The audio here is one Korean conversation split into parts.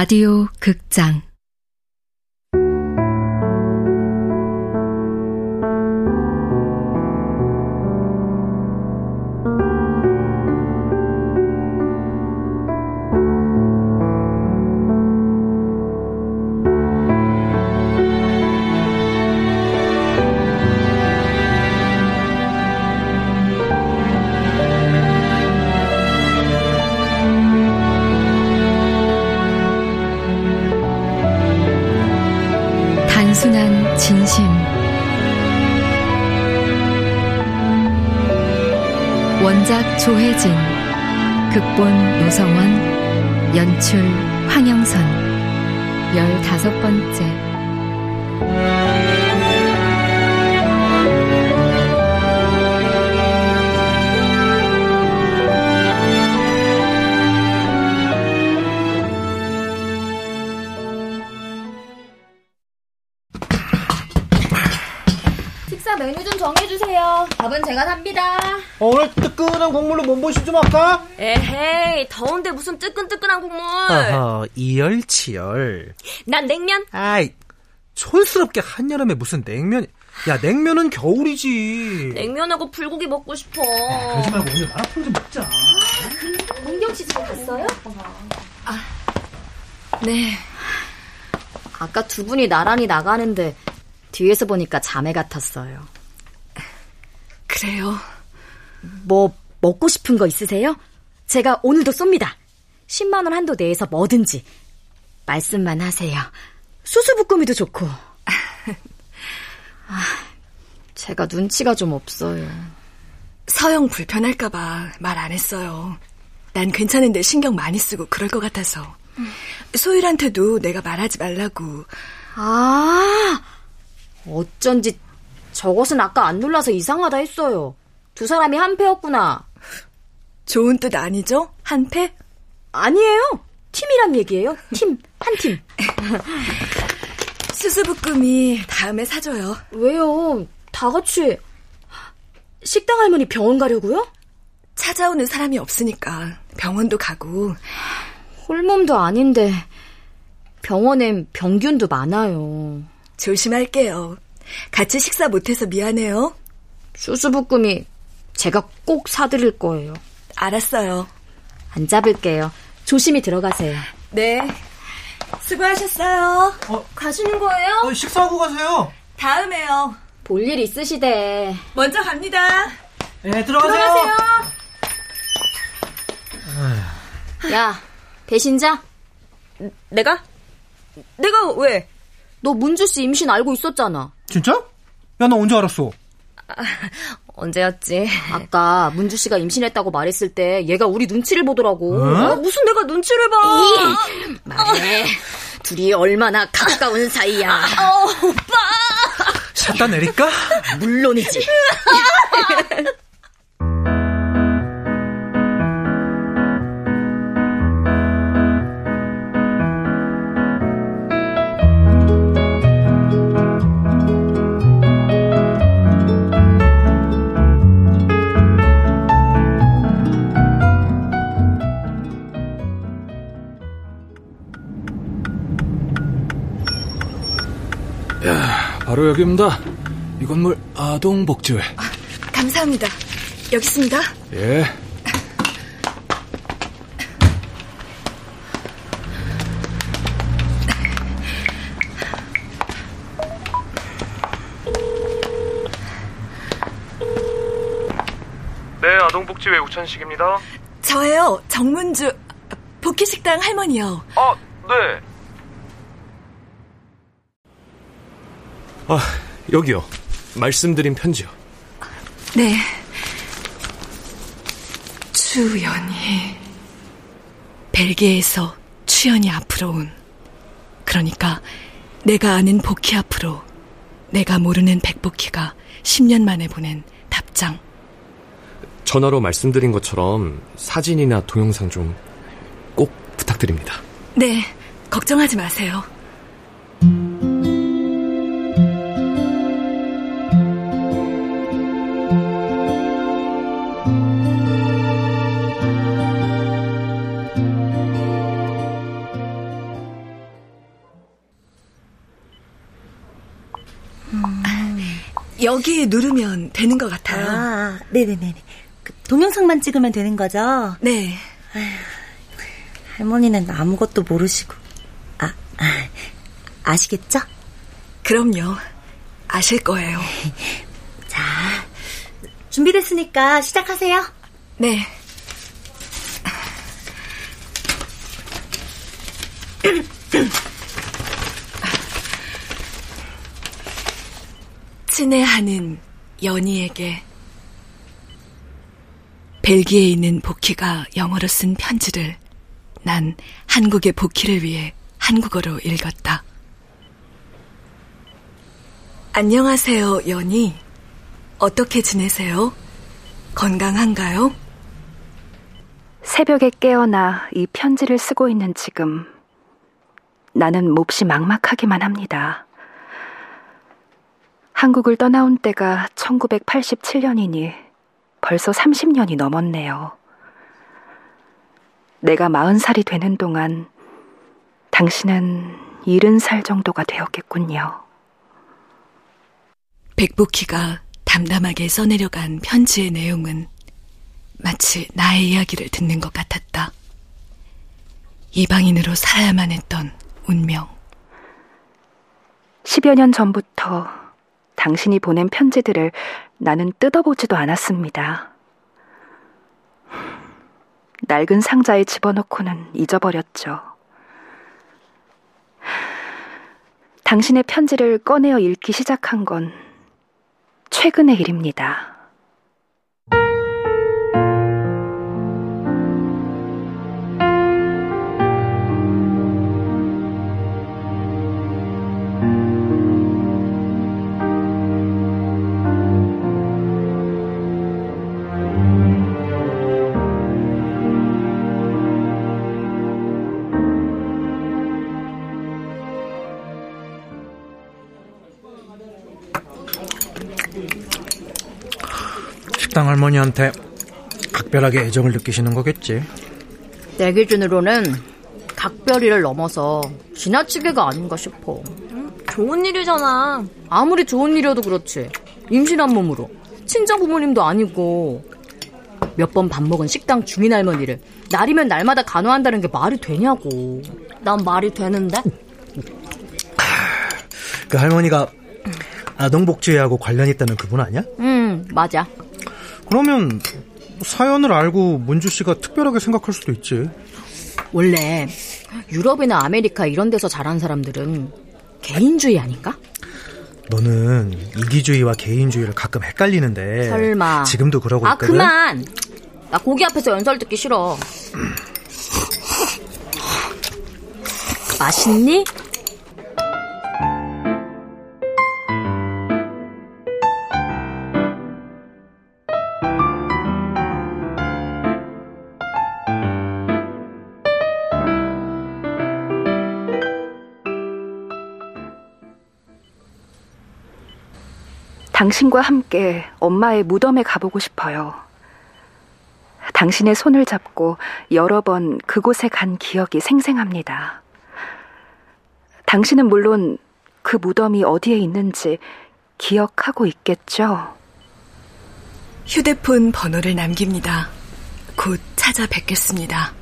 라디오 극장 진심. 원작 조혜진 극본 노성원 연출 황영선. 열다섯 번째 식사 메뉴 좀 정해주세요. 밥은 제가 삽니다. 어, 오늘 뜨끈한 국물로 몸보신 좀 할까? 에헤이, 더운데 무슨 뜨끈뜨끈한 국물. 어허, 이열치열. 난 냉면. 아이, 촌스럽게 한여름에 무슨 냉면. 야, 냉면은 겨울이지. 냉면하고 불고기 먹고 싶어. 그러지 말고 오늘 마라탕 좀 먹자. 문경 씨 집에 갔어요? 아, 네. 아까 두 분이 나란히 나가는데 뒤에서 보니까 자매 같았어요. 그래요. 뭐 먹고 싶은 거 있으세요? 제가 오늘도 쏩니다. 10만 원 한도 내에서 뭐든지 말씀만 하세요. 수수부꾸미도 좋고. 아, 제가 눈치가 좀 없어요. 서영 불편할까봐 말 안 했어요. 난 괜찮은데 신경 많이 쓰고 그럴 것 같아서. 소율한테도 내가 말하지 말라고. 아, 어쩐지 저것은 아까 안 놀라서 이상하다 했어요. 두 사람이 한패였구나. 좋은 뜻 아니죠? 한패? 아니에요. 팀이란 얘기예요. 팀, 한 팀. 수수부꾸미 다음에 사줘요. 왜요? 다 같이 식당 할머니 병원 가려고요? 찾아오는 사람이 없으니까 병원도 가고. 홀몸도 아닌데 병원엔 병균도 많아요. 조심할게요. 같이 식사 못해서 미안해요. 수수부꾸미 제가 꼭 사드릴 거예요. 알았어요. 안 잡을게요. 조심히 들어가세요. 네. 수고하셨어요. 어, 가시는 거예요? 어, 식사하고 가세요. 다음에요. 볼 일 있으시대. 먼저 갑니다. 네, 들어가세요. 야, 배신자? 내가? 내가 왜? 너 문주 씨 임신 알고 있었잖아. 진짜? 야, 나 언제 알았어? 언제였지? 아까 문주 씨가 임신했다고 말했을 때 얘가 우리 눈치를 보더라고. 어? 무슨 내가 눈치를 봐. 말해. 둘이 얼마나 가까운 사이야. 샷다 내릴까? 물론이지. 바로 여기입니다. 이 건물 아동복지회. 감사합니다. 여기 있습니다. 예. 네, 아동복지회 우천식입니다. 저예요. 정문주 복희식당 할머니요. 아, 네. 아, 여기요. 말씀드린 편지요. 네. 추연이 벨기에에서 추연이 앞으로 온 그러니까 내가 아는 복희 앞으로 내가 모르는 백복희가 10년 만에 보낸 답장 전화로 말씀드린 것처럼 사진이나 동영상 좀 꼭 부탁드립니다. 네 걱정하지 마세요 여기 누르면 되는 것 같아요. 아, 네네네. 그 동영상만 찍으면 되는 거죠? 네. 할머니는 아무것도 모르시고. 아, 아 아시겠죠? 그럼요. 아실 거예요. 자, 준비됐으니까 시작하세요. 네. 친애하는 연희에게 벨기에 있는 복희가 영어로 쓴 편지를 난 한국의 복희를 위해 한국어로 읽었다. 안녕하세요, 연희. 어떻게 지내세요? 건강한가요? 새벽에 깨어나 이 편지를 쓰고 있는 지금 나는 몹시 막막하기만 합니다. 한국을 떠나온 때가 1987년이니 벌써 30년이 넘었네요. 내가 40살이 되는 동안 당신은 70살 정도가 되었겠군요. 백복희가 담담하게 써내려간 편지의 내용은 마치 나의 이야기를 듣는 것 같았다. 이방인으로 살아야만 했던 운명. 10여 년 전부터 당신이 보낸 편지들을 나는 뜯어보지도 않았습니다. 낡은 상자에 집어넣고는 잊어버렸죠. 당신의 편지를 꺼내어 읽기 시작한 건 최근의 일입니다. 식당 할머니한테 각별하게 애정을 느끼시는 거겠지. 내 기준으로는 각별이를 넘어서 지나치게가 아닌가 싶어. 좋은 일이잖아. 아무리 좋은 일이어도 그렇지. 임신한 몸으로. 친정 부모님도 아니고. 몇 번 밥 먹은 식당 주인 할머니를 날이면 날마다 간호한다는 게 말이 되냐고. 난 말이 되는데? 그 할머니가 아동복지회하고 관련 있다는 그분 아니야? 응, 맞아. 그러면 사연을 알고 문주 씨가 특별하게 생각할 수도 있지. 원래 유럽이나 아메리카 이런 데서 자란 사람들은 개인주의 아닌가? 너는 이기주의와 개인주의를 가끔 헷갈리는데. 설마. 지금도 그러고 아, 있거든. 그만. 나 고기 앞에서 연설 듣기 싫어. 맛있니? 당신과 함께 엄마의 무덤에 가보고 싶어요. 당신의 손을 잡고 여러 번 그곳에 간 기억이 생생합니다. 당신은 물론 그 무덤이 어디에 있는지 기억하고 있겠죠? 휴대폰 번호를 남깁니다. 곧 찾아뵙겠습니다.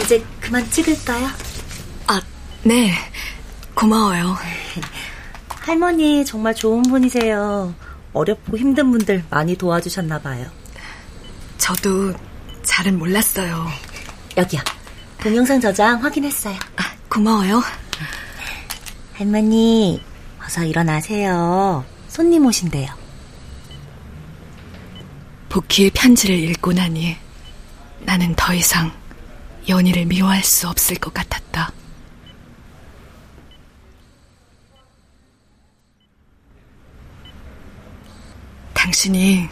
이제 그만 찍을까요? 아, 네. 고마워요. 할머니 정말 좋은 분이세요. 어렵고 힘든 분들 많이 도와주셨나 봐요. 저도 잘은 몰랐어요. 여기요. 동영상 저장 확인했어요. 아, 고마워요. 할머니, 어서 일어나세요. 손님 오신대요. 복희의 편지를 읽고 나니 나는 더 이상 연희를 미워할 수 없을 것 같았다. 당신이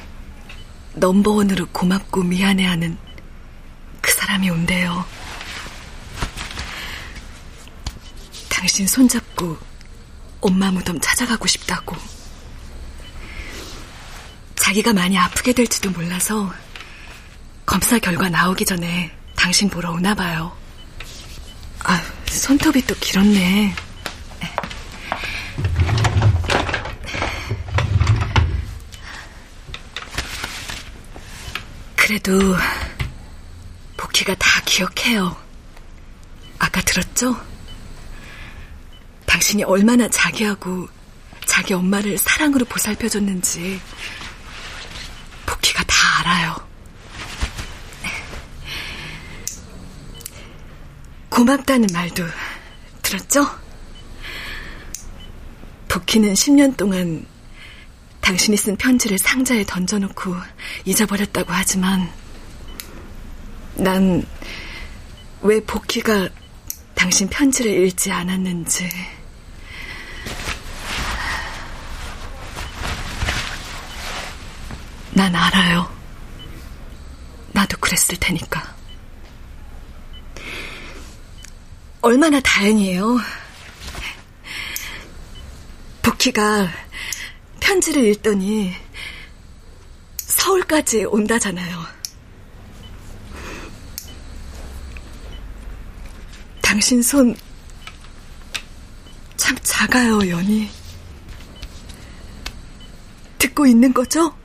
넘버원으로 고맙고 미안해하는 그 사람이 온대요. 당신 손잡고 엄마 무덤 찾아가고 싶다고. 자기가 많이 아프게 될지도 몰라서 검사 결과 나오기 전에 당신 보러 오나 봐요. 아, 손톱이 또 길었네. 나도 복희가 다 기억해요. 아까 들었죠? 당신이 얼마나 자기하고 자기 엄마를 사랑으로 보살펴줬는지 복희가 다 알아요. 고맙다는 말도 들었죠? 복희는 10년 동안 당신이 쓴 편지를 상자에 던져놓고 잊어버렸다고 하지만 난 왜 복희가 당신 편지를 읽지 않았는지 난 알아요. 나도 그랬을 테니까. 얼마나 다행이에요. 복희가 편지를 읽더니 서울까지 온다잖아요. 당신 손 참 작아요, 연희. 듣고 있는 거죠?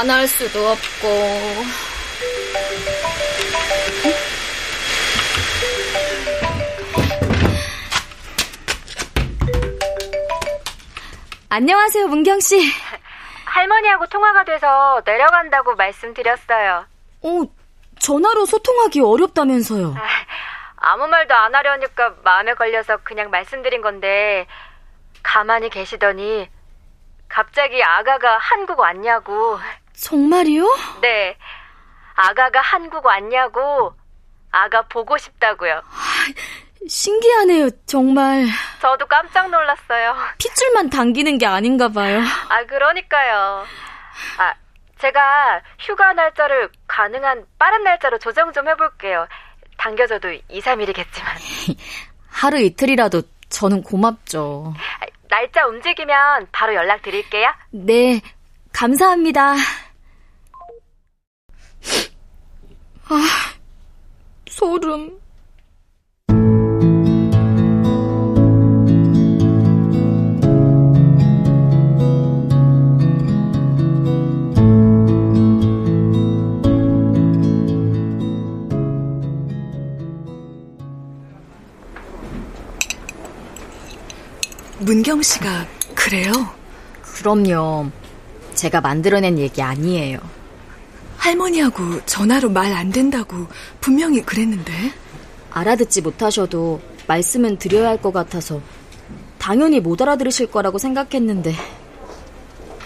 안 할 수도 없고. 안녕하세요, 문경 씨. 할머니하고 통화가 돼서 내려간다고 말씀드렸어요. 어, 전화로 소통하기 어렵다면서요. 아무 말도 안 하려니까 마음에 걸려서 그냥 말씀드린 건데 가만히 계시더니 갑자기 아가가 한국 왔냐고. 정말이요? 네. 아가가 한국 왔냐고 아가 보고 싶다고요. 신기하네요, 정말. 저도 깜짝 놀랐어요. 핏줄만 당기는 게 아닌가 봐요. 아, 그러니까요. 아, 제가 휴가 날짜를 가능한 빠른 날짜로 조정 좀 해볼게요. 당겨져도 2, 3일이겠지만. 하루 이틀이라도 저는 고맙죠. 날짜 움직이면 바로 연락드릴게요. 네, 감사합니다. 아, 소름. 문경 씨가 그래요? 그럼요. 제가 만들어낸 얘기 아니에요. 할머니하고 전화로 말 안 된다고 분명히 그랬는데. 알아듣지 못하셔도 말씀은 드려야 할 것 같아서 당연히 못 알아들으실 거라고 생각했는데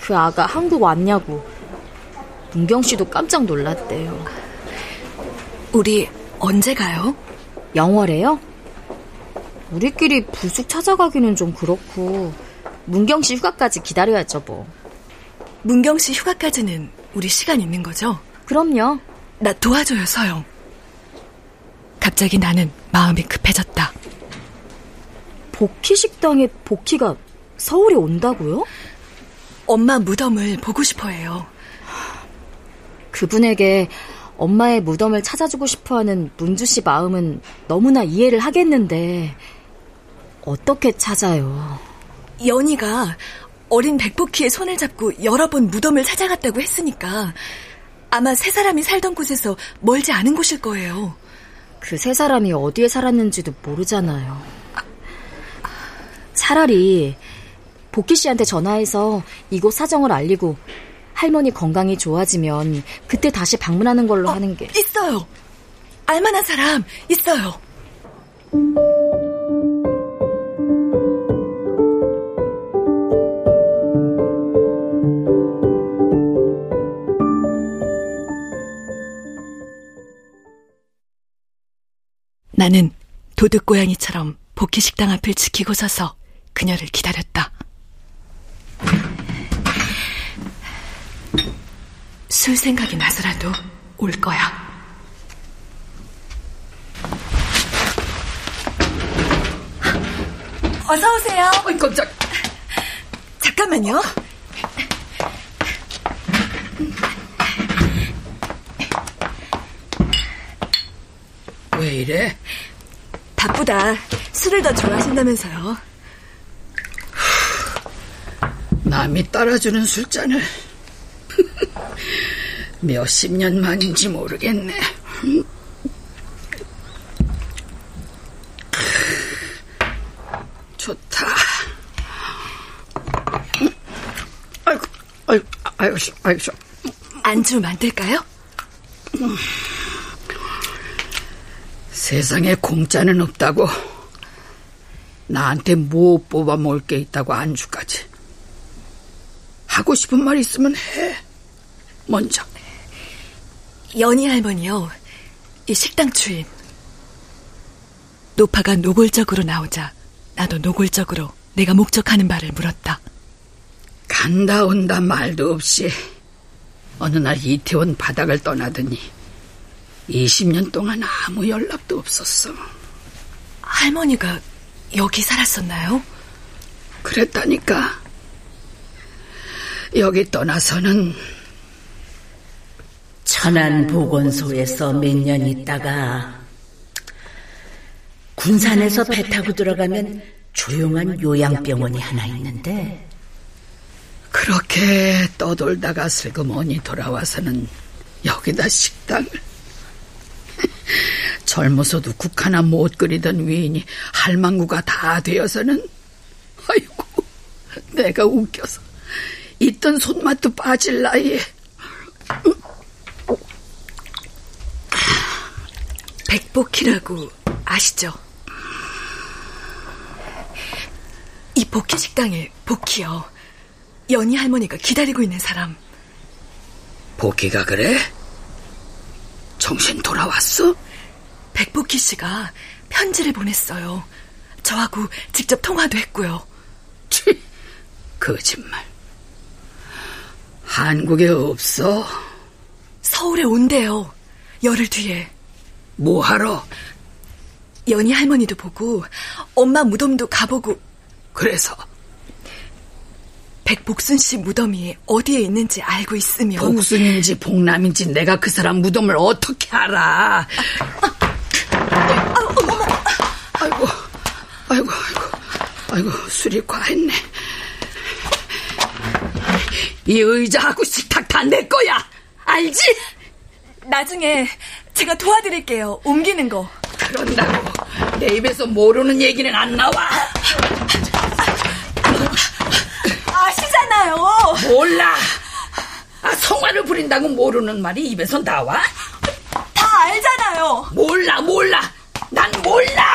그 아가 한국 왔냐고 문경 씨도 깜짝 놀랐대요. 우리 언제 가요? 영월에요? 우리끼리 불쑥 찾아가기는 좀 그렇고 문경 씨 휴가까지 기다려야죠 뭐. 문경 씨 휴가까지는 우리 시간 있는 거죠? 그럼요. 나 도와줘요, 서영. 갑자기 나는 마음이 급해졌다. 복희 식당에 복희가 서울에 온다고요? 엄마 무덤을 보고 싶어 해요. 그분에게 엄마의 무덤을 찾아주고 싶어 하는 문주 씨 마음은 너무나 이해를 하겠는데, 어떻게 찾아요? 연희가 어린 백복희의 손을 잡고 여러 번 무덤을 찾아갔다고 했으니까 아마 세 사람이 살던 곳에서 멀지 않은 곳일 거예요. 그 세 사람이 어디에 살았는지도 모르잖아요. 차라리 복희 씨한테 전화해서 이곳 사정을 알리고 할머니 건강이 좋아지면 그때 다시 방문하는 걸로 어, 하는 게 있어요. 알만한 사람 있어요. 나는 도둑고양이처럼 복희식당 앞을 지키고 서서 그녀를 기다렸다. 술 생각이 나서라도 올 거야. 어서 오세요. 어이 깜짝. 잠깐만요. 왜 이래? 바쁘다. 술을 더 좋아하신다면서요. 남이 따라주는 술잔을 몇십 년 만인지 모르겠네. 좋다. 아이고, 아이고, 아이고, 아이고. 안주 만들까요? 세상에 공짜는 없다고. 나한테 뭐 뽑아 먹을 게 있다고 안주까지. 하고 싶은 말 있으면 해. 먼저. 연희 할머니요. 이 식당 주인. 노파가 노골적으로 나오자 나도 노골적으로 내가 목적하는 바를 물었다. 간다 온다 말도 없이 어느 날 이태원 바닥을 떠나더니 20년 동안 아무 연락도 없었어. 할머니가 여기 살았었나요? 그랬다니까. 여기 떠나서는 천안 보건소에서 몇 년 있다가 군산에서 배 타고 들어가면 조용한 요양병원이 하나 있는데 그렇게 떠돌다가 슬그머니 돌아와서는 여기다 식당을 젊어서도 국 하나 못 끓이던 위인이 할망구가 다 되어서는 아이고 내가 웃겨서 있던 손맛도 빠질 나이에 백복희라고 아시죠? 이 복희 식당에 복희요. 연희 할머니가 기다리고 있는 사람. 복희가 그래? 정신 돌아왔어? 백복희 씨가 편지를 보냈어요. 저하고 직접 통화도 했고요. 치, 거짓말. 한국에 없어? 서울에 온대요. 열흘 뒤에. 뭐하러? 연희 할머니도 보고 엄마 무덤도 가보고 그래서 백복순 씨 무덤이 어디에 있는지 알고 있으면 복순인지 복남인지 내가 그 사람 무덤을 어떻게 알아? 아, 어머, 아이고, 아이고, 아이고, 아이고, 술이 과했네. 이 의자하고 식탁 다 내 거야. 알지? 나중에 제가 도와드릴게요. 옮기는 거. 그런다고 내 입에서 모르는 얘기는 안 나와. 아시잖아요. 몰라. 아, 성화를 부린다고 모르는 말이 입에서 나와? 다 알잖아요. 몰라, 몰라. 난 몰라.